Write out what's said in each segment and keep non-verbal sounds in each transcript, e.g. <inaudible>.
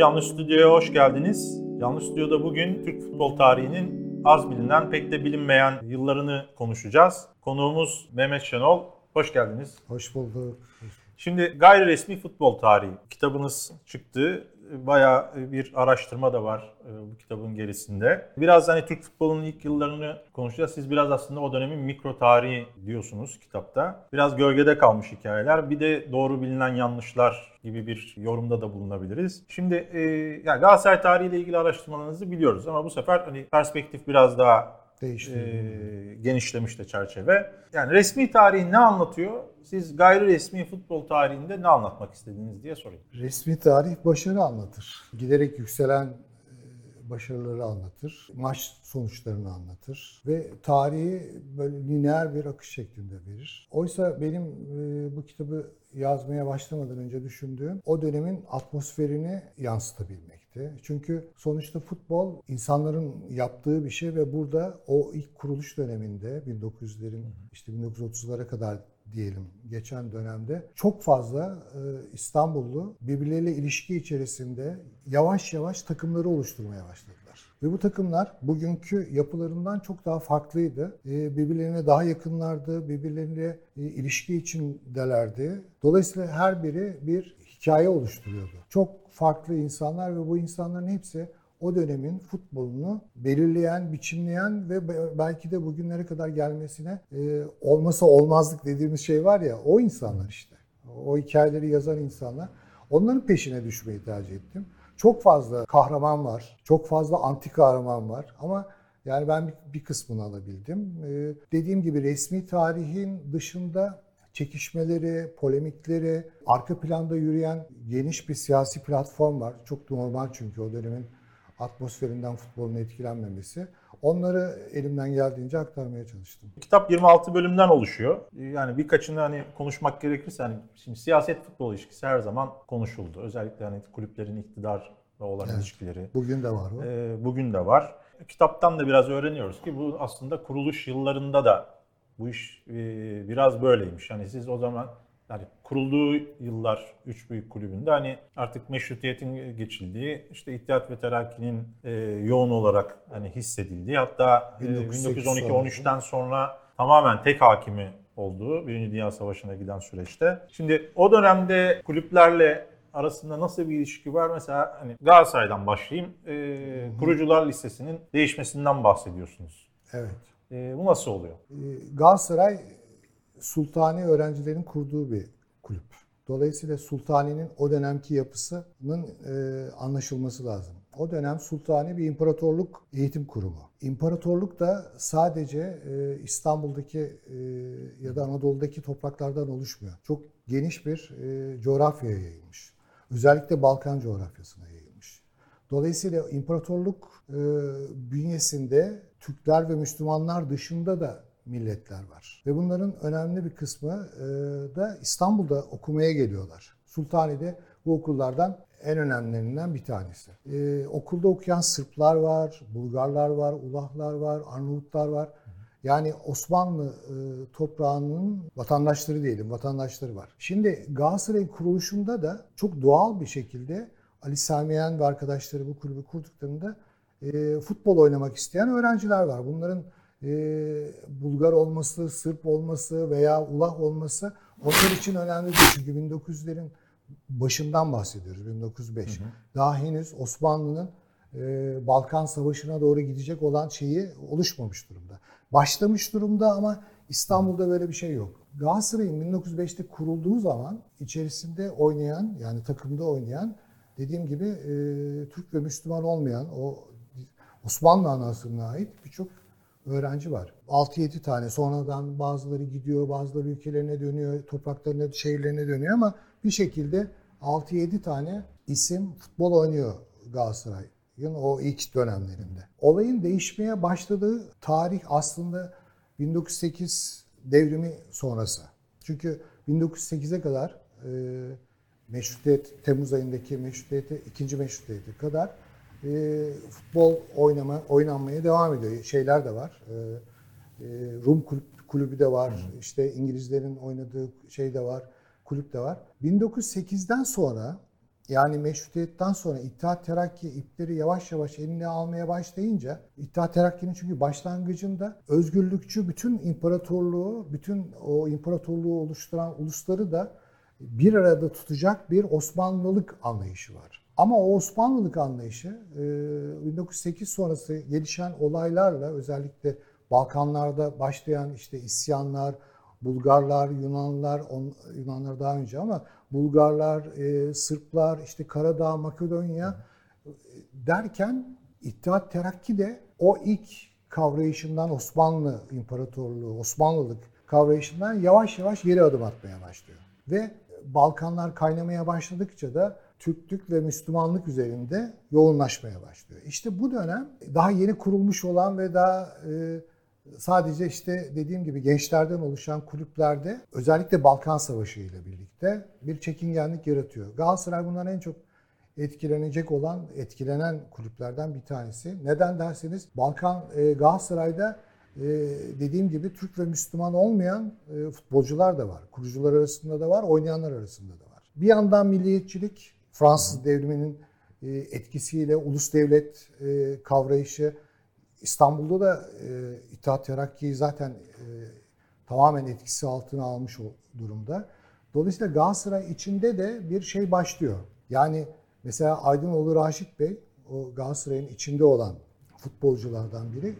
Canlı Stüdyo'ya hoş geldiniz. Canlı Stüdyo'da bugün Türk futbol tarihinin az bilinen, pek de bilinmeyen yıllarını konuşacağız. Konuğumuz Mehmet Şenol. Hoş geldiniz. Hoş bulduk. Şimdi gayri resmi futbol tarihi kitabınız çıktı. Bayağı bir araştırma da var e, bu kitabın gerisinde. Biraz hani Türk futbolunun ilk yıllarını konuşacağız. Siz biraz aslında o dönemin mikro tarihi diyorsunuz kitapta. Biraz gölgede kalmış hikayeler. Bir de doğru bilinen yanlışlar gibi bir yorumda da bulunabiliriz. Şimdi e, yani Galatasaray tarihiyle ilgili araştırmalarınızı biliyoruz ama bu sefer hani perspektif biraz daha Değişti. e, genişlemiş de çerçeve. Yani resmi tarihi ne anlatıyor? Siz gayri resmi futbol tarihinde ne anlatmak istediğiniz diye sorayım. Resmi tarih başarı anlatır. Giderek yükselen başarıları anlatır. Maç sonuçlarını anlatır. Ve tarihi böyle lineer bir akış şeklinde verir. Oysa benim e, bu kitabı yazmaya başlamadan önce düşündüğüm o dönemin atmosferini yansıtabilmekti. Çünkü sonuçta futbol insanların yaptığı bir şey ve burada o ilk kuruluş döneminde 1900'lerin işte 1930'lara kadar diyelim geçen dönemde çok fazla e, İstanbullu birbirleriyle ilişki içerisinde yavaş yavaş takımları oluşturmaya başladılar. Ve bu takımlar bugünkü yapılarından çok daha farklıydı. E, birbirlerine daha yakınlardı, birbirleriyle e, ilişki içindelerdi. Dolayısıyla her biri bir hikaye oluşturuyordu. Çok farklı insanlar ve bu insanların hepsi o dönemin futbolunu belirleyen, biçimleyen ve belki de bugünlere kadar gelmesine e, olmasa olmazlık dediğimiz şey var ya o insanlar işte. O hikayeleri yazan insanlar. Onların peşine düşmeyi tercih ettim. Çok fazla kahraman var, çok fazla anti kahraman var ama yani ben bir, kısmını alabildim. Ee, dediğim gibi resmi tarihin dışında çekişmeleri, polemikleri, arka planda yürüyen geniş bir siyasi platform var. Çok normal çünkü o dönemin atmosferinden futbolun etkilenmemesi. Onları elimden geldiğince aktarmaya çalıştım. Kitap 26 bölümden oluşuyor. Yani birkaçını hani konuşmak gerekirse hani şimdi siyaset futbol ilişkisi her zaman konuşuldu. Özellikle hani kulüplerin iktidarla olan Evet. ilişkileri. Bugün de var o. Ee, bugün de var. Kitaptan da biraz öğreniyoruz ki bu aslında kuruluş yıllarında da bu iş e, biraz böyleymiş. Yani siz o zaman yani kurulduğu yıllar üç büyük kulübünde hani artık meşrutiyetin geçildiği, işte İttihat ve Terakki'nin e, yoğun olarak hani hissedildiği, hatta e, 1908 1912-13'ten sonra tamamen tek hakimi olduğu Birinci Dünya Savaşı'na giden süreçte. Şimdi o dönemde kulüplerle arasında nasıl bir ilişki var? Mesela hani Galatasaray'dan başlayayım. E, kurucular listesinin değişmesinden bahsediyorsunuz. Evet. E, bu nasıl oluyor? Ee, Galatasaray Sultani öğrencilerin kurduğu bir kulüp. Dolayısıyla Sultani'nin o dönemki yapısının e, anlaşılması lazım. O dönem Sultani bir imparatorluk eğitim kurumu. İmparatorluk da sadece e, İstanbul'daki e, ya da Anadolu'daki topraklardan oluşmuyor. Çok geniş bir e, coğrafyaya yayılmış. Özellikle Balkan coğrafyasına yayılmış. Dolayısıyla imparatorluk e, bünyesinde Türkler ve Müslümanlar dışında da milletler var. Ve bunların önemli bir kısmı e, da İstanbul'da okumaya geliyorlar. Sultani'de bu okullardan en önemlilerinden bir tanesi. E, okulda okuyan Sırplar var, Bulgarlar var, Ulahlar var, Arnavutlar var. Yani Osmanlı e, toprağının vatandaşları diyelim, vatandaşları var. Şimdi Galatasaray'ın kuruluşunda da çok doğal bir şekilde Ali Samiyen ve arkadaşları bu kulübü kurduklarında e, futbol oynamak isteyen öğrenciler var. Bunların Bulgar olması, Sırp olması veya Ulah olması onlar için önemli değil. Çünkü 1900'lerin başından bahsediyoruz, 1905. Daha henüz Osmanlı'nın e, Balkan Savaşı'na doğru gidecek olan şeyi oluşmamış durumda. Başlamış durumda ama İstanbul'da böyle bir şey yok. Galatasaray'ın 1905'te kurulduğu zaman içerisinde oynayan yani takımda oynayan dediğim gibi e, Türk ve Müslüman olmayan o Osmanlı anasına ait birçok öğrenci var. 6-7 tane sonradan bazıları gidiyor, bazıları ülkelerine dönüyor, topraklarına, şehirlerine dönüyor ama bir şekilde 6-7 tane isim futbol oynuyor Galatasaray'ın o ilk dönemlerinde. Olayın değişmeye başladığı tarih aslında 1908 devrimi sonrası. Çünkü 1908'e kadar e, meşrutiyet, Temmuz ayındaki meşrutiyete, ikinci meşrutiyete kadar e, futbol oynama, oynanmaya devam ediyor. Şeyler de var. E, e, Rum kulüp, kulübü de var. İşte İngilizlerin oynadığı şey de var. Kulüp de var. 1908'den sonra yani meşrutiyetten sonra İttihat Terakki ipleri yavaş yavaş eline almaya başlayınca İttihat Terakki'nin çünkü başlangıcında özgürlükçü bütün imparatorluğu, bütün o imparatorluğu oluşturan ulusları da bir arada tutacak bir Osmanlılık anlayışı var. Ama o Osmanlılık anlayışı 1908 sonrası gelişen olaylarla özellikle Balkanlarda başlayan işte isyanlar, Bulgarlar, Yunanlar, on, Yunanlar daha önce ama Bulgarlar, e, Sırplar, işte Karadağ, Makedonya e, derken İttihat Terakki de o ilk kavrayışından Osmanlı İmparatorluğu, Osmanlılık kavrayışından yavaş yavaş geri adım atmaya başlıyor. Ve Balkanlar kaynamaya başladıkça da Türklük ve Müslümanlık üzerinde yoğunlaşmaya başlıyor. İşte bu dönem daha yeni kurulmuş olan ve daha e, sadece işte dediğim gibi gençlerden oluşan kulüplerde özellikle Balkan Savaşı ile birlikte bir çekingenlik yaratıyor. Galatasaray bundan en çok etkilenecek olan, etkilenen kulüplerden bir tanesi. Neden derseniz Balkan e, Galatasaray'da e, dediğim gibi Türk ve Müslüman olmayan e, futbolcular da var. Kurucular arasında da var, oynayanlar arasında da var. Bir yandan milliyetçilik, Fransız devriminin e, etkisiyle ulus devlet e, kavrayışı, İstanbul'da da e, İttihat Terakki'yi zaten tamamen etkisi altına almış o durumda. Dolayısıyla Galatasaray içinde de bir şey başlıyor. Yani mesela Aydınoğlu Raşit Bey, o Galatasaray'ın içinde olan futbolculardan biri.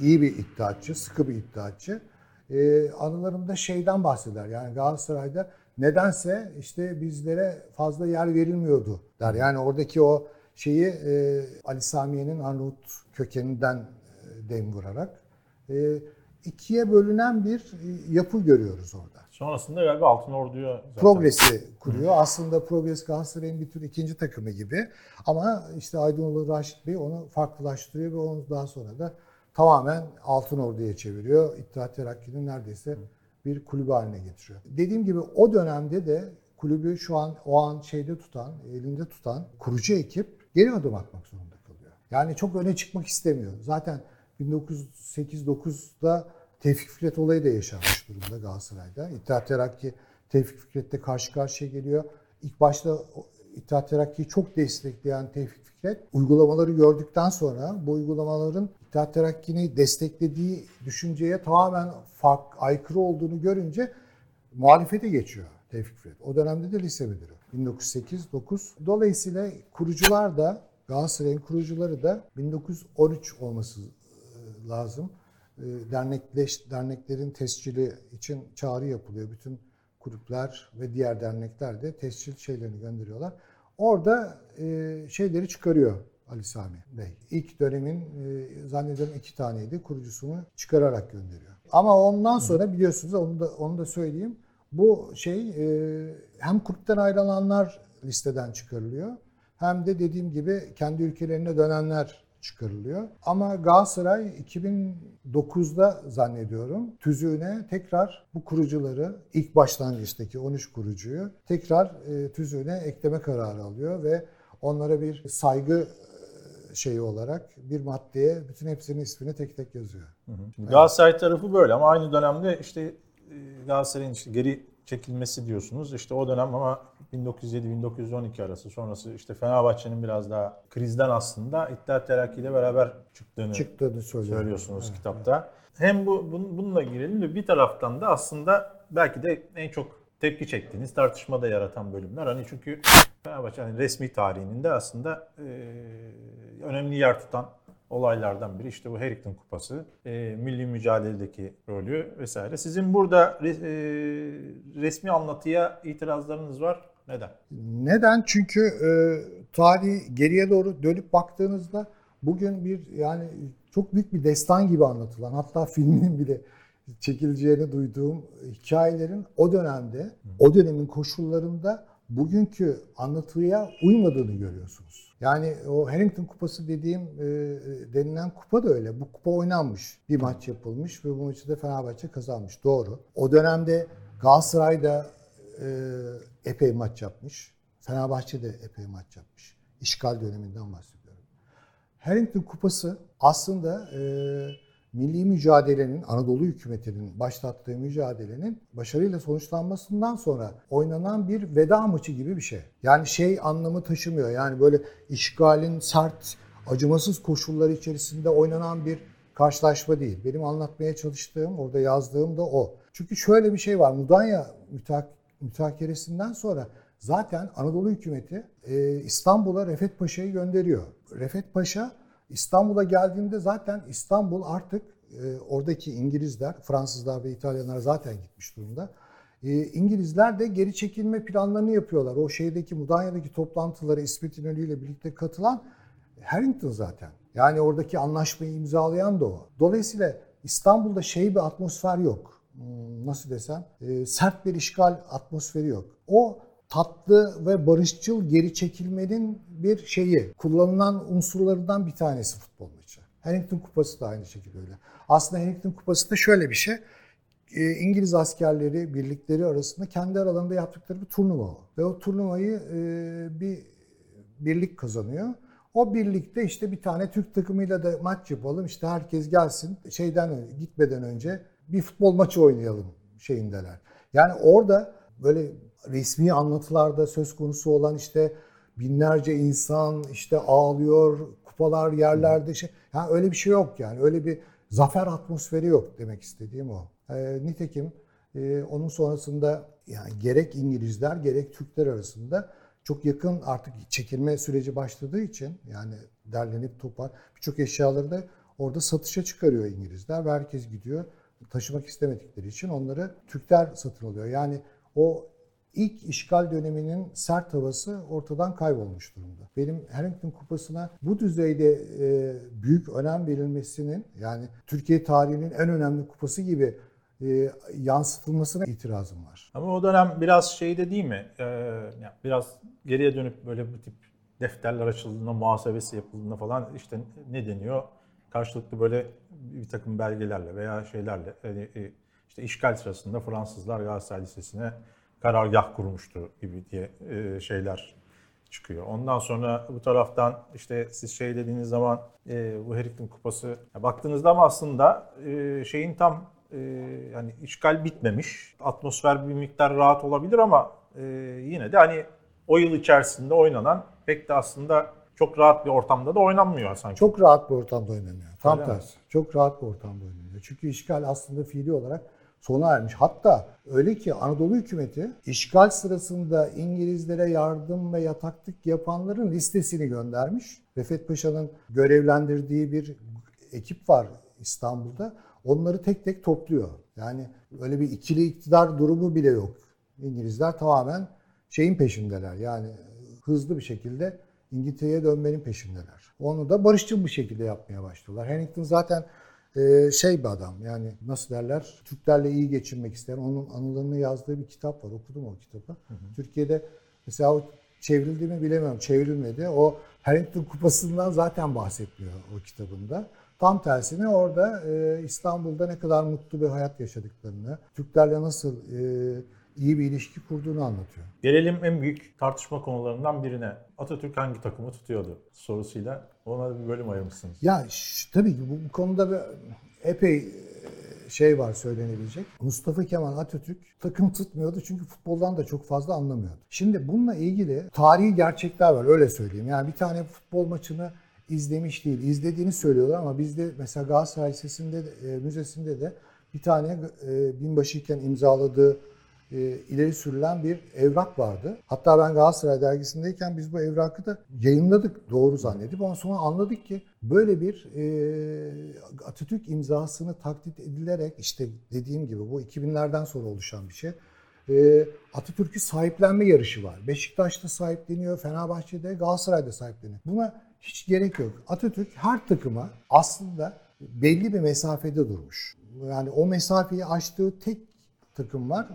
iyi bir iddiatçı, sıkı bir iddiatçı. Ee, anılarında şeyden bahseder. Yani Galatasaray'da nedense işte bizlere fazla yer verilmiyordu der. Yani oradaki o şeyi e, Ali Samiye'nin Arnavut kökeninden dem vurarak e, ikiye bölünen bir e, yapı görüyoruz orada. Sonrasında galiba Altın Ordu'ya zaten... Progres'i kuruyor. Hı. Aslında Progres Galatasaray'ın bir tür ikinci takımı gibi. Ama işte Aydınoğlu Raşit Bey onu farklılaştırıyor ve onu daha sonra da tamamen Altın Ordu'ya çeviriyor. İttihat Terakki'nin neredeyse bir kulübü haline getiriyor. Dediğim gibi o dönemde de kulübü şu an o an şeyde tutan, elinde tutan kurucu ekip geri adım atmak zorunda kalıyor. Yani çok öne çıkmak istemiyor. Zaten 1908-9'da Tevfik Fikret olayı da yaşanmış durumda Galatasaray'da. İttihat Terakki Tevfik Fikret'le karşı karşıya geliyor. İlk başta İttihat Terakki'yi çok destekleyen Tevfik Fikret uygulamaları gördükten sonra bu uygulamaların İttihat Terakki'ni desteklediği düşünceye tamamen fark, aykırı olduğunu görünce muhalefete geçiyor Tevfik Fikret. O dönemde de lise müdürü. 1908-9. Dolayısıyla kurucular da Galatasaray'ın kurucuları da 1913 olması lazım. Ee, dernekleş, derneklerin tescili için çağrı yapılıyor. Bütün kulüpler ve diğer dernekler de tescil şeylerini gönderiyorlar. Orada e, şeyleri çıkarıyor Ali Sami Bey. İlk dönemin e, zannediyorum iki taneydi. Kurucusunu çıkararak gönderiyor. Ama ondan sonra biliyorsunuz onu da onu da söyleyeyim. Bu şey e, hem kulüpten ayrılanlar listeden çıkarılıyor. Hem de dediğim gibi kendi ülkelerine dönenler çıkarılıyor. Ama Galatasaray 2009'da zannediyorum tüzüğüne tekrar bu kurucuları ilk başlangıçtaki 13 kurucuyu tekrar e, tüzüğüne ekleme kararı alıyor ve onlara bir saygı şeyi olarak bir maddeye bütün hepsinin ismini tek tek yazıyor. Hı hı. Galatasaray tarafı böyle ama aynı dönemde işte e, Galatasaray'ın işte geri çekilmesi diyorsunuz. İşte o dönem ama 1907-1912 arası sonrası işte Fenerbahçe'nin biraz daha krizden aslında İttihat Terakki ile beraber çıktığını, çıktığını söylüyorsunuz evet, kitapta. Evet. Hem bu bununla girelim de bir taraftan da aslında belki de en çok tepki çektiğiniz, tartışmada yaratan bölümler. Hani çünkü Fenerbahçe hani resmi tarihinin de aslında e, önemli yer tutan olaylardan biri işte bu Harrington Kupası, e, milli mücadeledeki rolü vesaire. Sizin burada e, resmi anlatıya itirazlarınız var. Neden? Neden? Çünkü e, tarihi geriye doğru dönüp baktığınızda bugün bir yani çok büyük bir destan gibi anlatılan hatta <laughs> filminin bile çekileceğini duyduğum hikayelerin o dönemde, o dönemin koşullarında bugünkü anlatıya uymadığını görüyorsunuz. Yani o Harrington Kupası dediğim e, denilen kupa da öyle. Bu kupa oynanmış. Bir maç yapılmış ve bu maçı da Fenerbahçe kazanmış. Doğru. O dönemde Galatasaray'da e, epey maç yapmış. Fenerbahçe de epey maç yapmış. İşgal döneminden bahsediyorum. Harrington Kupası aslında e, milli mücadelenin, Anadolu hükümetinin başlattığı mücadelenin başarıyla sonuçlanmasından sonra oynanan bir veda maçı gibi bir şey. Yani şey anlamı taşımıyor. Yani böyle işgalin sert, acımasız koşullar içerisinde oynanan bir karşılaşma değil. Benim anlatmaya çalıştığım, orada yazdığım da o. Çünkü şöyle bir şey var. Mudanya mütak mütakeresinden sonra zaten Anadolu hükümeti e, İstanbul'a Refet Paşa'yı gönderiyor. Refet Paşa İstanbul'a geldiğinde zaten İstanbul artık e, oradaki İngilizler, Fransızlar ve İtalyanlar zaten gitmiş durumda. E, İngilizler de geri çekilme planlarını yapıyorlar. O şeydeki Mudanya'daki toplantılara İsmet İnönü ile birlikte katılan Harrington zaten. Yani oradaki anlaşmayı imzalayan da o. Dolayısıyla İstanbul'da şey bir atmosfer yok. Hmm, nasıl desem? E, sert bir işgal atmosferi yok. O tatlı ve barışçıl geri çekilmenin bir şeyi, kullanılan unsurlarından bir tanesi futbol maçı. Harrington Kupası da aynı şekilde öyle. Aslında Harrington Kupası da şöyle bir şey. E, İngiliz askerleri, birlikleri arasında kendi aralarında yaptıkları bir turnuva o. Ve o turnuvayı e, bir birlik kazanıyor. O birlikte işte bir tane Türk takımıyla da maç yapalım. İşte herkes gelsin şeyden gitmeden önce bir futbol maçı oynayalım şeyindeler. Yani orada böyle resmi anlatılarda söz konusu olan işte binlerce insan işte ağlıyor, kupalar yerlerde şey. Yani öyle bir şey yok yani. Öyle bir zafer atmosferi yok demek istediğim o. E, nitekim e, onun sonrasında yani gerek İngilizler gerek Türkler arasında çok yakın artık çekilme süreci başladığı için yani derlenip topar birçok eşyaları da orada satışa çıkarıyor İngilizler ve herkes gidiyor taşımak istemedikleri için onları Türkler satın alıyor. Yani o ilk işgal döneminin sert havası ortadan kaybolmuş durumda. Benim Harrington Kupası'na bu düzeyde e, büyük önem verilmesinin yani Türkiye tarihinin en önemli kupası gibi e, yansıtılmasına itirazım var. Ama o dönem biraz şeyde değil mi? Ee, biraz geriye dönüp böyle bu tip defterler açıldığında, muhasebesi yapıldığında falan işte ne deniyor? Karşılıklı böyle bir takım belgelerle veya şeylerle yani işte işgal sırasında Fransızlar Galatasaray Lisesi'ne karargah kurmuştu gibi diye e, şeyler çıkıyor. Ondan sonra bu taraftan işte siz şey dediğiniz zaman e, bu Harrington Kupası baktığınızda ama aslında e, şeyin tam e, yani işgal bitmemiş. Atmosfer bir miktar rahat olabilir ama e, yine de hani o yıl içerisinde oynanan pek de aslında çok rahat bir ortamda da oynanmıyor sanki. Çok rahat bir ortamda oynanıyor. Tam Öyle tersi. Mi? Çok rahat bir ortamda oynanıyor. Çünkü işgal aslında fiili olarak sona ermiş. Hatta öyle ki Anadolu hükümeti işgal sırasında İngilizlere yardım ve yataklık yapanların listesini göndermiş. Refet Paşa'nın görevlendirdiği bir ekip var İstanbul'da. Onları tek tek topluyor. Yani öyle bir ikili iktidar durumu bile yok. İngilizler tamamen şeyin peşindeler. Yani hızlı bir şekilde İngiltere'ye dönmenin peşindeler. Onu da barışçıl bir şekilde yapmaya başlıyorlar. Harrington zaten e, şey bir adam yani nasıl derler Türklerle iyi geçinmek isteyen onun anılarını yazdığı bir kitap var okudum o kitabı. Hı hı. Türkiye'de mesela o çevrildi mi bilemiyorum çevrilmedi. O Harrington Kupası'ndan zaten bahsetmiyor o kitabında. Tam tersine orada e, İstanbul'da ne kadar mutlu bir hayat yaşadıklarını, Türklerle nasıl e, iyi bir ilişki kurduğunu anlatıyor. Gelelim en büyük tartışma konularından birine. Atatürk hangi takımı tutuyordu sorusuyla ona bir bölüm ayırmışsınız. Ya tabii ki bu, bu konuda bir, epey e, şey var söylenebilecek. Mustafa Kemal Atatürk takım tutmuyordu çünkü futboldan da çok fazla anlamıyordu. Şimdi bununla ilgili tarihi gerçekler var öyle söyleyeyim. Yani bir tane futbol maçını izlemiş değil, izlediğini söylüyorlar ama bizde mesela Galatasaray Lisesi'nde, e, müzesinde de bir tane e, binbaşıyken imzaladığı e, ileri sürülen bir evrak vardı. Hatta ben Galatasaray dergisindeyken biz bu evrakı da yayınladık doğru zannedip ama sonra anladık ki böyle bir e, Atatürk imzasını taklit edilerek işte dediğim gibi bu 2000'lerden sonra oluşan bir şey. E, Atatürk'ü sahiplenme yarışı var. Beşiktaş'ta sahipleniyor, Fenerbahçe'de, Galatasaray'da sahipleniyor. Buna hiç gerek yok. Atatürk her takıma aslında belli bir mesafede durmuş. Yani o mesafeyi aştığı tek takım var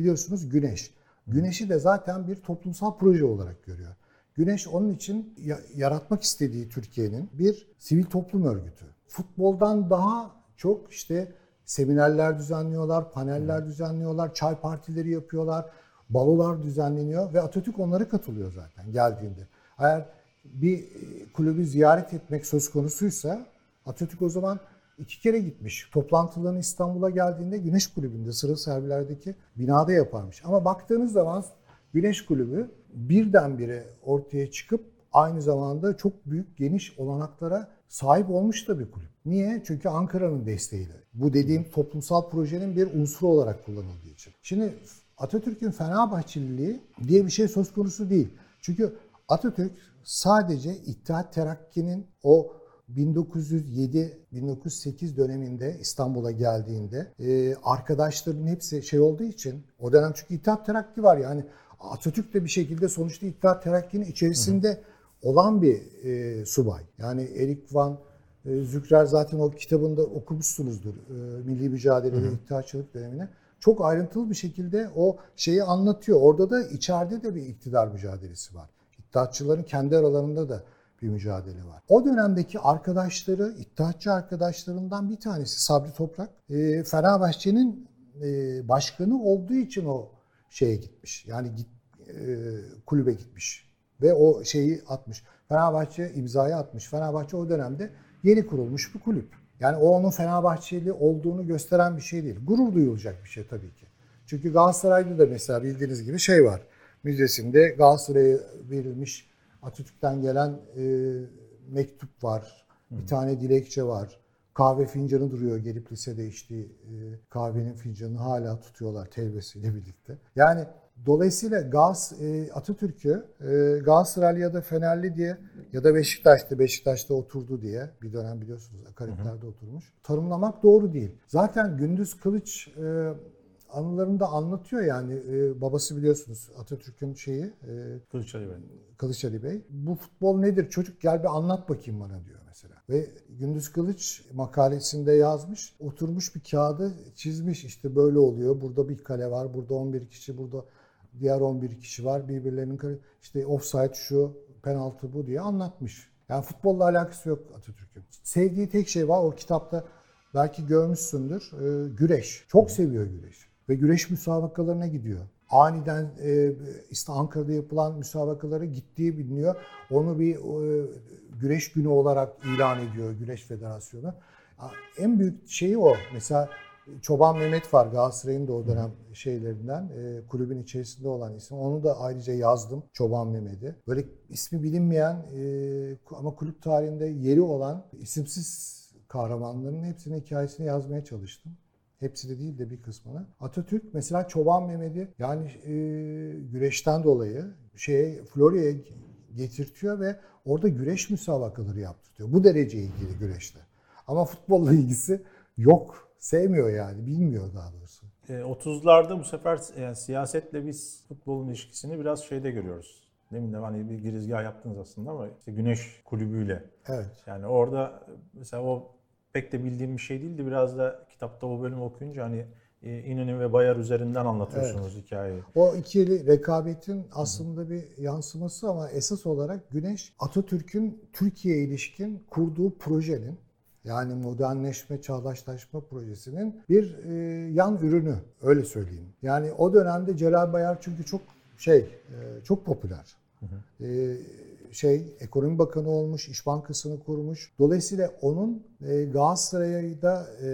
biliyorsunuz Güneş. Güneş'i de zaten bir toplumsal proje olarak görüyor. Güneş onun için yaratmak istediği Türkiye'nin bir sivil toplum örgütü. Futboldan daha çok işte seminerler düzenliyorlar, paneller düzenliyorlar, çay partileri yapıyorlar, balolar düzenleniyor ve Atatürk onlara katılıyor zaten geldiğinde. Eğer bir kulübü ziyaret etmek söz konusuysa Atatürk o zaman iki kere gitmiş. Toplantılarını İstanbul'a geldiğinde Güneş Kulübü'nde Sıra Servilerdeki binada yaparmış. Ama baktığınız zaman Güneş Kulübü birdenbire ortaya çıkıp aynı zamanda çok büyük geniş olanaklara sahip olmuş da bir kulüp. Niye? Çünkü Ankara'nın desteğiyle. Bu dediğim toplumsal projenin bir unsuru olarak kullanıldığı için. Şimdi Atatürk'ün Fenerbahçeliliği diye bir şey söz konusu değil. Çünkü Atatürk sadece İttihat Terakki'nin o 1907-1908 döneminde İstanbul'a geldiğinde e, arkadaşlarının hepsi şey olduğu için o dönem çünkü İttihat Terakki var yani Atatürk de bir şekilde sonuçta İttihat Terakki'nin içerisinde hı hı. olan bir e, subay. Yani Erik Van e, Zükrer zaten o kitabında okumuşsunuzdur e, Milli Mücadele ve İttihatçılık dönemine. Çok ayrıntılı bir şekilde o şeyi anlatıyor. Orada da içeride de bir iktidar mücadelesi var. İttihatçıların kendi aralarında da bir mücadele var. O dönemdeki arkadaşları, İttihatçı arkadaşlarından bir tanesi Sabri Toprak, e, Fenerbahçe'nin e, başkanı olduğu için o şeye gitmiş. Yani git, e, kulübe gitmiş ve o şeyi atmış. Fenerbahçe imzayı atmış. Fenerbahçe o dönemde yeni kurulmuş bir kulüp. Yani o onun Fenerbahçeli olduğunu gösteren bir şey değil. Gurur duyulacak bir şey tabii ki. Çünkü Galatasaray'da da mesela bildiğiniz gibi şey var. Müzesinde Galatasaray'a verilmiş Atatürk'ten gelen e, mektup var. Bir tane dilekçe var. Kahve fincanı duruyor gelip lisede içtiği e, kahvenin fincanını hala tutuyorlar telvesiyle <laughs> birlikte. Yani dolayısıyla Gaz e, Atatürk'ü e, Galatasaray ya da Fenerli diye ya da Beşiktaş'ta Beşiktaş'ta oturdu diye bir dönem biliyorsunuz akaretlerde oturmuş. Tanımlamak doğru değil. Zaten Gündüz Kılıç e, anılarında anlatıyor yani e, babası biliyorsunuz Atatürk'ün şeyi e, Kılıç Ali Bey. Kılıç Ali Bey. Bu futbol nedir çocuk gel bir anlat bakayım bana diyor mesela. Ve Gündüz Kılıç makalesinde yazmış oturmuş bir kağıdı çizmiş işte böyle oluyor burada bir kale var burada 11 kişi burada diğer 11 kişi var birbirlerinin işte offside şu penaltı bu diye anlatmış. Yani futbolla alakası yok Atatürk'ün. Sevdiği tek şey var o kitapta belki görmüşsündür. E, güreş. Çok seviyor güreş ve güreş müsabakalarına gidiyor. Aniden e, işte Ankara'da yapılan müsabakalara gittiği biliniyor. Onu bir e, güreş günü olarak ilan ediyor Güreş Federasyonu. En büyük şeyi o. Mesela Çoban Mehmet var Galatasaray'ın da o dönem şeylerinden e, kulübün içerisinde olan isim. Onu da ayrıca yazdım Çoban Mehmet'i. Böyle ismi bilinmeyen e, ama kulüp tarihinde yeri olan isimsiz kahramanların hepsinin hikayesini yazmaya çalıştım. Hepsi de değil de bir kısmını. Atatürk mesela Çoban Mehmet'i yani e, güreşten dolayı şeye Florya'ya getirtiyor ve orada güreş müsabakaları yaptırıyor. Bu derece ilgili güreşte. Ama futbolla ilgisi yok. Sevmiyor yani. Bilmiyor daha doğrusu. 30'larda e, bu sefer yani siyasetle biz futbolun ilişkisini biraz şeyde görüyoruz. Demin de hani bir girizgah yaptınız aslında ama işte Güneş kulübüyle. Evet. Yani orada mesela o pek de bildiğim bir şey değildi. Biraz da kitapta o bölümü okuyunca hani e, İnönü ve Bayar üzerinden anlatıyorsunuz evet. hikayeyi. O ikili rekabetin aslında bir yansıması ama esas olarak Güneş Atatürk'ün Türkiye ilişkin kurduğu projenin yani modernleşme, çağdaşlaşma projesinin bir e, yan ürünü öyle söyleyeyim. Yani o dönemde Celal Bayar çünkü çok şey e, çok popüler. Hı hı. E, şey ekonomi bakanı olmuş, İş Bankası'nı kurmuş. Dolayısıyla onun e, Galatasaray'da e,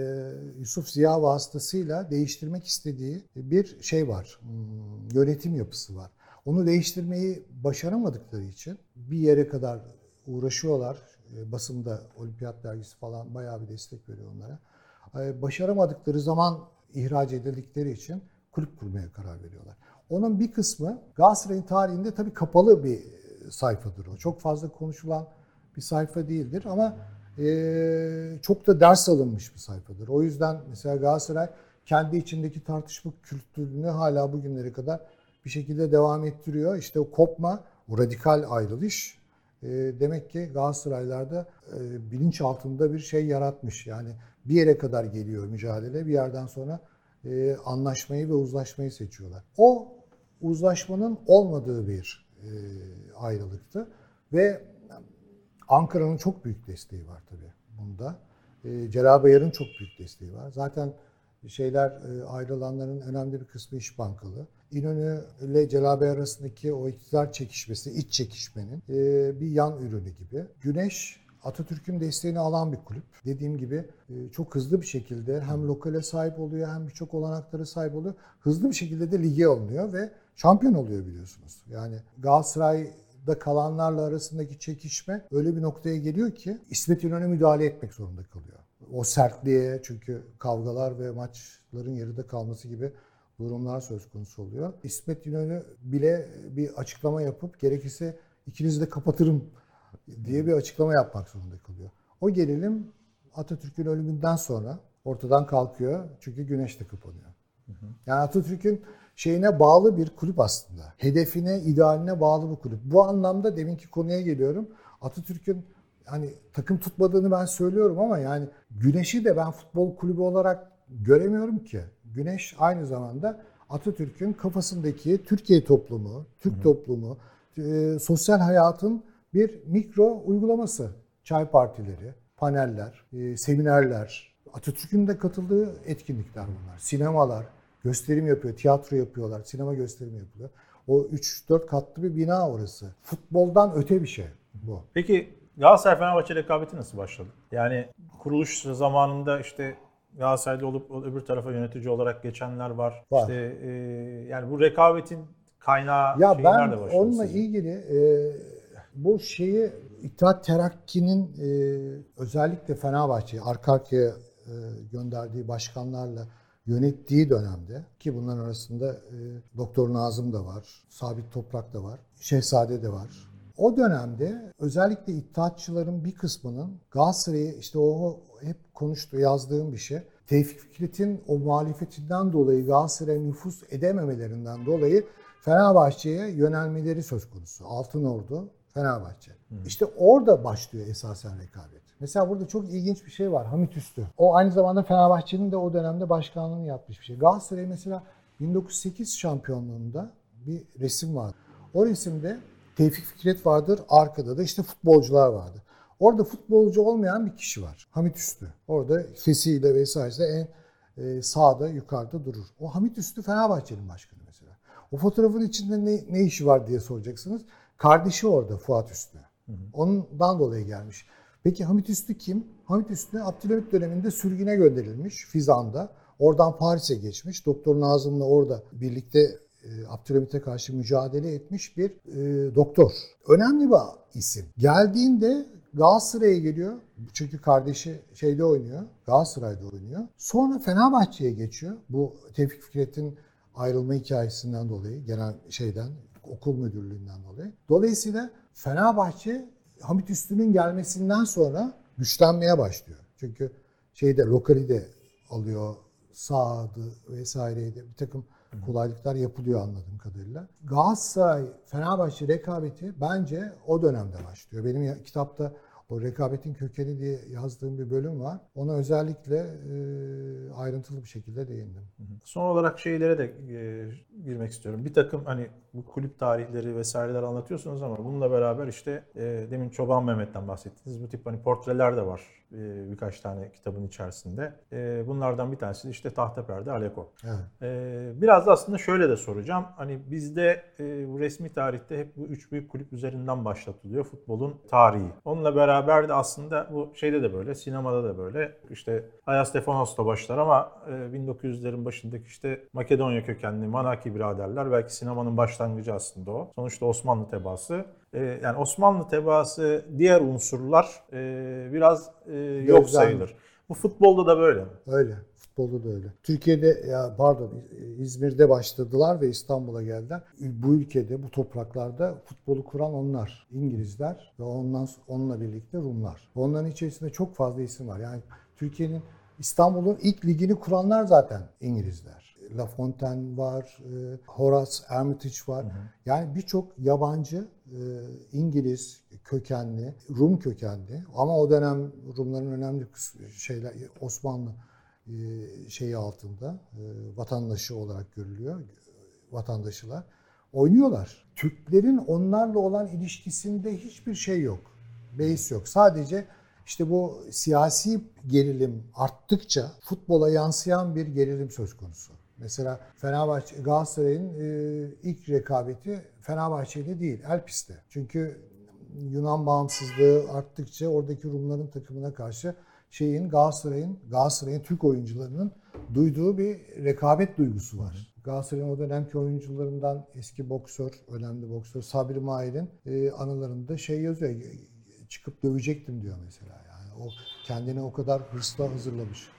Yusuf Ziya vasıtasıyla değiştirmek istediği bir şey var. Hmm, yönetim yapısı var. Onu değiştirmeyi başaramadıkları için bir yere kadar uğraşıyorlar. E, basında Olimpiyat dergisi falan bayağı bir destek veriyor onlara. E, başaramadıkları zaman ihraç edildikleri için kulüp kurmaya karar veriyorlar. Onun bir kısmı Galatasaray'ın tarihinde tabii kapalı bir sayfadır o. Çok fazla konuşulan bir sayfa değildir ama e, çok da ders alınmış bir sayfadır. O yüzden mesela Galatasaray kendi içindeki tartışma kültürünü hala bugünlere kadar bir şekilde devam ettiriyor. İşte o kopma, o radikal ayrılış e, demek ki Galatasaraylarda e, bilinç altında bir şey yaratmış. Yani bir yere kadar geliyor mücadele, bir yerden sonra e, anlaşmayı ve uzlaşmayı seçiyorlar. O uzlaşmanın olmadığı bir ayrılıktı. Ve Ankara'nın çok büyük desteği var tabii bunda. E, Celal Bayar'ın çok büyük desteği var. Zaten şeyler e, ayrılanların önemli bir kısmı iş bankalı. İnönü ile Celal Bayar arasındaki o iktidar çekişmesi, iç çekişmenin e, bir yan ürünü gibi. Güneş Atatürk'ün desteğini alan bir kulüp. Dediğim gibi e, çok hızlı bir şekilde hem lokale sahip oluyor hem birçok olanaklara sahip oluyor. Hızlı bir şekilde de lige alınıyor ve şampiyon oluyor biliyorsunuz. Yani Galatasaray'da kalanlarla arasındaki çekişme öyle bir noktaya geliyor ki İsmet İnönü müdahale etmek zorunda kalıyor. O sertliğe çünkü kavgalar ve maçların yarıda kalması gibi durumlar söz konusu oluyor. İsmet İnönü bile bir açıklama yapıp gerekirse ikinizi de kapatırım diye bir açıklama yapmak zorunda kalıyor. O gerilim Atatürk'ün ölümünden sonra ortadan kalkıyor çünkü güneş de kapanıyor. Yani Atatürk'ün şeyine bağlı bir kulüp aslında. Hedefine, idealine bağlı bir kulüp. Bu anlamda deminki konuya geliyorum. Atatürk'ün hani takım tutmadığını ben söylüyorum ama yani Güneş'i de ben futbol kulübü olarak göremiyorum ki. Güneş aynı zamanda Atatürk'ün kafasındaki Türkiye toplumu, Türk hı hı. toplumu, e, sosyal hayatın bir mikro uygulaması. Çay partileri, paneller, e, seminerler, Atatürk'ün de katıldığı etkinlikler bunlar. Sinemalar, gösterim yapıyor, tiyatro yapıyorlar, sinema gösterimi yapılıyor. O 3-4 katlı bir bina orası. Futboldan öte bir şey bu. Peki Galatasaray Fenerbahçe rekabeti nasıl başladı? Yani kuruluş zamanında işte Galatasaray'da olup öbür tarafa yönetici olarak geçenler var. var. İşte e, yani bu rekabetin kaynağı ya ben onunla sizin? ilgili e, bu şeyi İttihat Terakki'nin e, özellikle Fenerbahçe'yi arka arkaya e, gönderdiği başkanlarla yönettiği dönemde ki bunların arasında e, Doktor Nazım da var, Sabit Toprak da var, Şehzade de var. O dönemde özellikle iddiatçıların bir kısmının Galatasaray'ı işte o hep konuştu yazdığım bir şey. Tevfik Fikret'in o muhalefetinden dolayı Galatasaray'a nüfus edememelerinden dolayı Fenerbahçe'ye yönelmeleri söz konusu. Altın Ordu, Fenerbahçe. Hı. İşte orada başlıyor esasen rekabet. Mesela burada çok ilginç bir şey var. Hamit Üstü. O aynı zamanda Fenerbahçe'nin de o dönemde başkanlığını yapmış bir şey. Galatasaray mesela 1908 şampiyonluğunda bir resim var. O resimde Tevfik Fikret vardır. Arkada da işte futbolcular vardır. Orada futbolcu olmayan bir kişi var. Hamit Üstü. Orada sesiyle vesaire en e, sağda yukarıda durur. O Hamit Üstü Fenerbahçe'nin başkanı mesela. O fotoğrafın içinde ne, ne işi var diye soracaksınız. Kardeşi orada Fuat Üstü. Ondan dolayı gelmiş. Peki Hamit Üstü kim? Hamit Üstü Abdülhamit döneminde sürgüne gönderilmiş Fizan'da. Oradan Paris'e geçmiş. Doktor Nazım'la orada birlikte e, Abdülhamit'e karşı mücadele etmiş bir e, doktor. Önemli bir isim. Geldiğinde Galatasaray'a geliyor. Çünkü kardeşi şeyde oynuyor. Galatasaray'da oynuyor. Sonra Fenerbahçe'ye geçiyor. Bu Tevfik Fikret'in ayrılma hikayesinden dolayı, genel şeyden, okul müdürlüğünden dolayı. Dolayısıyla Fenerbahçe Hamit Üstü'nün gelmesinden sonra güçlenmeye başlıyor. Çünkü şeyde lokali de alıyor, sağdı vesaireydi bir takım kolaylıklar yapılıyor anladığım kadarıyla. Galatasaray Fenerbahçe rekabeti bence o dönemde başlıyor. Benim kitapta o rekabetin kökeni diye yazdığım bir bölüm var. Ona özellikle e, ayrıntılı bir şekilde değindim. Son olarak şeylere de e, girmek istiyorum. Bir takım hani bu kulüp tarihleri vesaireler anlatıyorsunuz ama bununla beraber işte e, demin Çoban Mehmet'ten bahsettiniz. Bu tip hani portreler de var birkaç tane kitabın içerisinde. E, bunlardan bir tanesi işte Tahta Perde Aleko. Evet. E, biraz da aslında şöyle de soracağım. Hani bizde e, bu resmi tarihte hep bu üç büyük kulüp üzerinden başlatılıyor futbolun tarihi. Onunla beraber de aslında bu şeyde de böyle, sinemada da böyle. İşte Ayas Stefanos'ta başlar ama 1900'lerin başındaki işte Makedonya kökenli Manaki biraderler belki sinemanın başlangıcı aslında o. Sonuçta Osmanlı tebaası. Ee, yani Osmanlı tebaası diğer unsurlar e, biraz e, yok sayılır. Bu futbolda da böyle? Öyle. Futbolda da öyle. Türkiye'de ya pardon İzmir'de başladılar ve İstanbul'a geldiler. Bu ülkede, bu topraklarda futbolu kuran onlar. İngilizler ve ondan onunla birlikte Rumlar. Onların içerisinde çok fazla isim var. Yani Türkiye'nin İstanbul'un ilk ligini kuranlar zaten İngilizler. La Fontaine var, e, Horace Armitage var. Hı hı. Yani birçok yabancı e, İngiliz kökenli, Rum kökenli ama o dönem Rumların önemli şeyler Osmanlı e, şeyi altında vatandaşı olarak görülüyor vatandaşılar. Oynuyorlar. Türklerin onlarla olan ilişkisinde hiçbir şey yok. Beis yok. Sadece işte bu siyasi gerilim arttıkça futbola yansıyan bir gerilim söz konusu. Mesela Fenerbahçe Galatasaray'ın e, ilk rekabeti Fenerbahçe ile değil, Elpis'te. Çünkü Yunan bağımsızlığı arttıkça oradaki Rumların takımına karşı şeyin Galatasaray'ın Galatasaray'ın Türk oyuncularının duyduğu bir rekabet duygusu var. Galatasaray'ın o dönemki oyuncularından eski boksör, önemli boksör Sabri Mahir'in e, anılarında şey yazıyor. Çıkıp dövecektim diyor mesela. Yani o kendini o kadar hırsla hazırlamış.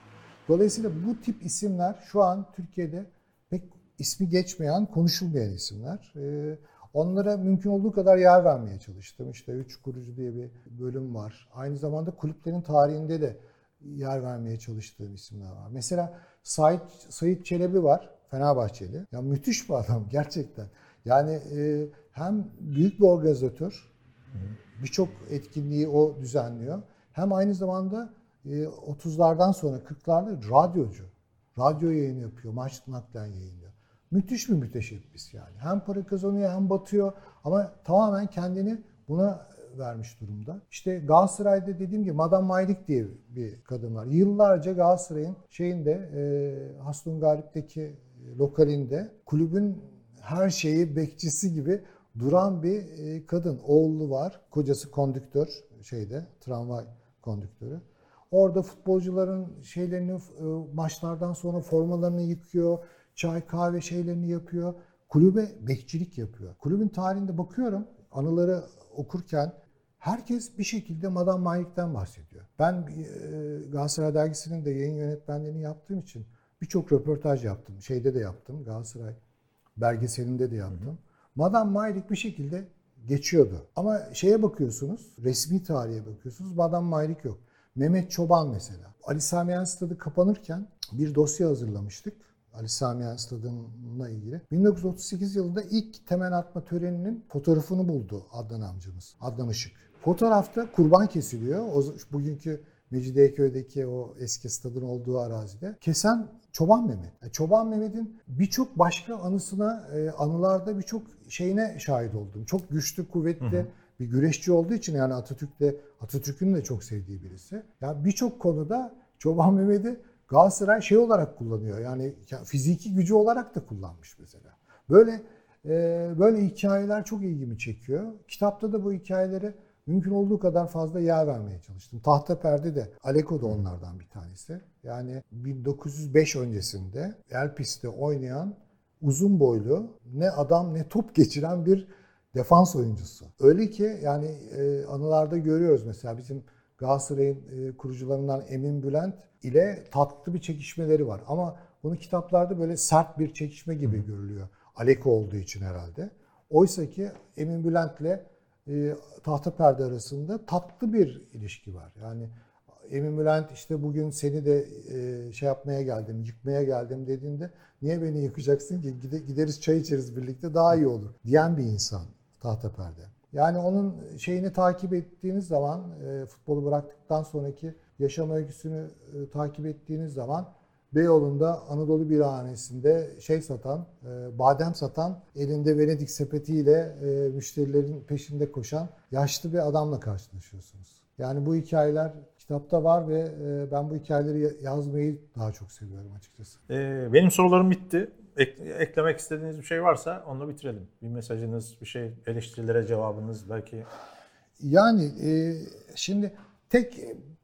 Dolayısıyla bu tip isimler şu an Türkiye'de pek ismi geçmeyen, konuşulmayan isimler. E, onlara mümkün olduğu kadar yer vermeye çalıştım. İşte Üç Kurucu diye bir bölüm var. Aynı zamanda kulüplerin tarihinde de yer vermeye çalıştığım isimler var. Mesela Sait, Sait Çelebi var. Fenerbahçeli. Ya müthiş bir adam <laughs> gerçekten. Yani e, hem büyük bir organizatör, birçok etkinliği o düzenliyor. Hem aynı zamanda e, 30'lardan sonra 40'larda radyocu. Radyo yayını yapıyor, maç naklen yayınlıyor. Müthiş bir müteşebbis yani. Hem para kazanıyor hem batıyor ama tamamen kendini buna vermiş durumda. İşte Galatasaray'da dediğim gibi Madame Maylik diye bir kadın var. Yıllarca Galatasaray'ın şeyinde e, Hastung Galip'teki lokalinde kulübün her şeyi bekçisi gibi duran bir e, kadın. Oğlu var. Kocası kondüktör şeyde tramvay kondüktörü. Orada futbolcuların şeylerini e, maçlardan sonra formalarını yıkıyor. Çay kahve şeylerini yapıyor. Kulübe bekçilik yapıyor. Kulübün tarihinde bakıyorum anıları okurken herkes bir şekilde Madame Malik'ten bahsediyor. Ben e, Galatasaray Dergisi'nin de yayın yönetmenliğini yaptığım için birçok röportaj yaptım. Şeyde de yaptım. Galatasaray belgeselinde de yaptım. Hı hı. Madame Maylik bir şekilde geçiyordu. Ama şeye bakıyorsunuz, resmi tarihe bakıyorsunuz. Madame Maylik yok. Mehmet Çoban mesela. Ali Sami Stadı kapanırken bir dosya hazırlamıştık. Ali Sami Stadı'nla ilgili. 1938 yılında ilk temel atma töreninin fotoğrafını buldu Adnan amcamız. Adnan Işık. Fotoğrafta kurban kesiliyor. O bugünkü Mecidiyeköy'deki o eski stadın olduğu arazide. Kesen Çoban Mehmet. E, Çoban Mehmet'in birçok başka anısına, e, anılarda birçok şeyine şahit oldum. Çok güçlü, kuvvetli hı hı. Bir güreşçi olduğu için yani Atatürk'te Atatürk'ün de çok sevdiği birisi. Ya yani birçok konuda Çoban Mehmet'i Galatasaray şey olarak kullanıyor. Yani fiziki gücü olarak da kullanmış mesela. Böyle e, böyle hikayeler çok ilgimi çekiyor. Kitapta da bu hikayeleri mümkün olduğu kadar fazla yer vermeye çalıştım. Tahta Perde de Aleko da onlardan bir tanesi. Yani 1905 öncesinde Elpis'te oynayan uzun boylu ne adam ne top geçiren bir defans oyuncusu. Öyle ki yani e, anılarda görüyoruz mesela bizim Galatasaray'ın e, kurucularından Emin Bülent ile tatlı bir çekişmeleri var. Ama bunu kitaplarda böyle sert bir çekişme gibi görülüyor. Aleko olduğu için herhalde. Oysa ki Emin Bülent'le e, tahta perde arasında tatlı bir ilişki var. Yani Emin Bülent işte bugün seni de e, şey yapmaya geldim, yıkmaya geldim dediğinde niye beni yıkacaksın ki gideriz çay içeriz birlikte daha iyi olur diyen bir insan tahta perde. Yani onun şeyini takip ettiğiniz zaman e, futbolu bıraktıktan sonraki yaşam öyküsünü e, takip ettiğiniz zaman Beyoğlu'nda Anadolu Birhanesi'nde şey satan, e, badem satan, elinde Venedik sepetiyle e, müşterilerin peşinde koşan yaşlı bir adamla karşılaşıyorsunuz. Yani bu hikayeler kitapta var ve e, ben bu hikayeleri yazmayı daha çok seviyorum açıkçası. Ee, benim sorularım bitti. Ek, eklemek istediğiniz bir şey varsa onunla bitirelim. Bir mesajınız, bir şey, eleştirilere cevabınız belki. Yani e, şimdi tek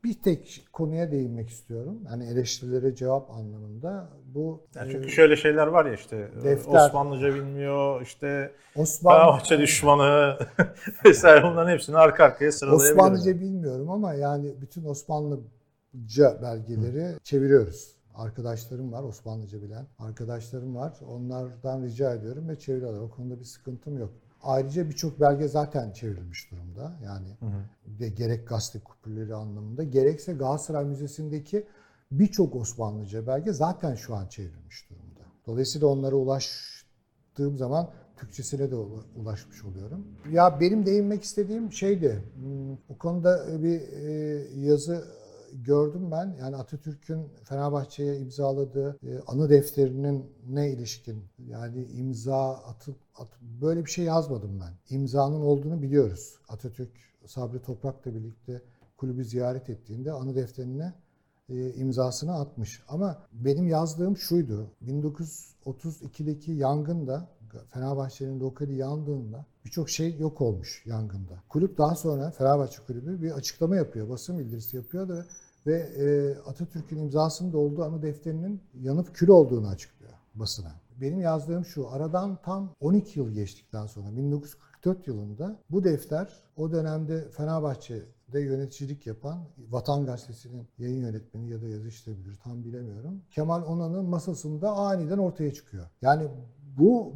bir tek konuya değinmek istiyorum. Hani eleştirilere cevap anlamında. Bu yani çünkü e, şöyle şeyler var ya işte defter, Osmanlıca bilmiyor, işte Osmanlı, Fenerbahçe düşmanı <laughs> vesaire bunların hepsini arka arkaya sıralayabilirim. Osmanlıca bilmiyorum ama yani bütün Osmanlıca belgeleri Hı. çeviriyoruz. Arkadaşlarım var Osmanlıca bilen. Arkadaşlarım var. Onlardan rica ediyorum ve çeviriyorlar. O konuda bir sıkıntım yok. Ayrıca birçok belge zaten çevrilmiş durumda. Yani hı hı. De, gerek gazete kupürleri anlamında gerekse Galatasaray Müzesi'ndeki birçok Osmanlıca belge zaten şu an çevrilmiş durumda. Dolayısıyla onlara ulaştığım zaman Türkçesine de ulaşmış oluyorum. Ya benim değinmek istediğim şeydi. Hmm, o konuda bir e, yazı gördüm ben. Yani Atatürk'ün Fenerbahçe'ye imzaladığı e, anı defterinin ne ilişkin? Yani imza atıp, atıp böyle bir şey yazmadım ben. İmzanın olduğunu biliyoruz. Atatürk Sabri Toprak'la birlikte kulübü ziyaret ettiğinde anı defterine e, imzasını atmış. Ama benim yazdığım şuydu. 1932'deki yangında Fenerbahçe'nin lokali yandığında birçok şey yok olmuş yangında. Kulüp daha sonra Fenerbahçe Kulübü bir açıklama yapıyor, basın bildirisi yapıyor da ve e, Atatürk'ün imzasının olduğu anı defterinin yanıp kül olduğunu açıklıyor basına. Benim yazdığım şu, aradan tam 12 yıl geçtikten sonra 1944 yılında bu defter o dönemde Fenerbahçe'de yöneticilik yapan Vatan Gazetesi'nin yayın yönetmeni ya da yazı tam bilemiyorum. Kemal Onan'ın masasında aniden ortaya çıkıyor. Yani bu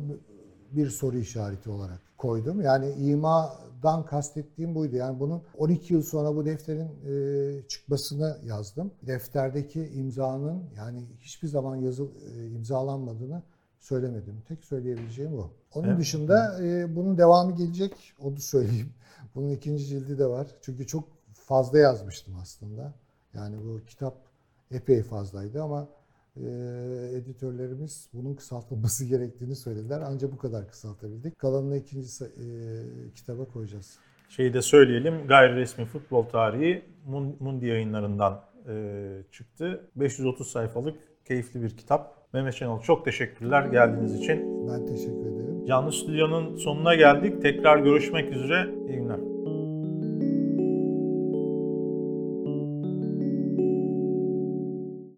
bir soru işareti olarak koydum. Yani imadan kastettiğim buydu. Yani bunun 12 yıl sonra bu defterin e, çıkmasını yazdım. Defterdeki imzanın yani hiçbir zaman yazı e, imzalanmadığını söylemedim. Tek söyleyebileceğim o. Onun Evet. dışında e, bunun devamı gelecek. Onu söyleyeyim. <laughs> Bunun ikinci cildi de var. Çünkü çok fazla yazmıştım aslında. Yani bu kitap epey fazlaydı ama editörlerimiz bunun kısaltılması <laughs> gerektiğini söylediler. Ancak bu kadar kısaltabildik. Kalanını ikinci e, kitaba koyacağız. Şeyi de söyleyelim. Gayri resmi futbol tarihi Mun- Mundi yayınlarından e, çıktı. 530 sayfalık keyifli bir kitap. Mehmet Şenol çok teşekkürler geldiğiniz için. Ben teşekkür ederim. Canlı Stüdyo'nun sonuna geldik. Tekrar görüşmek üzere. İyi günler.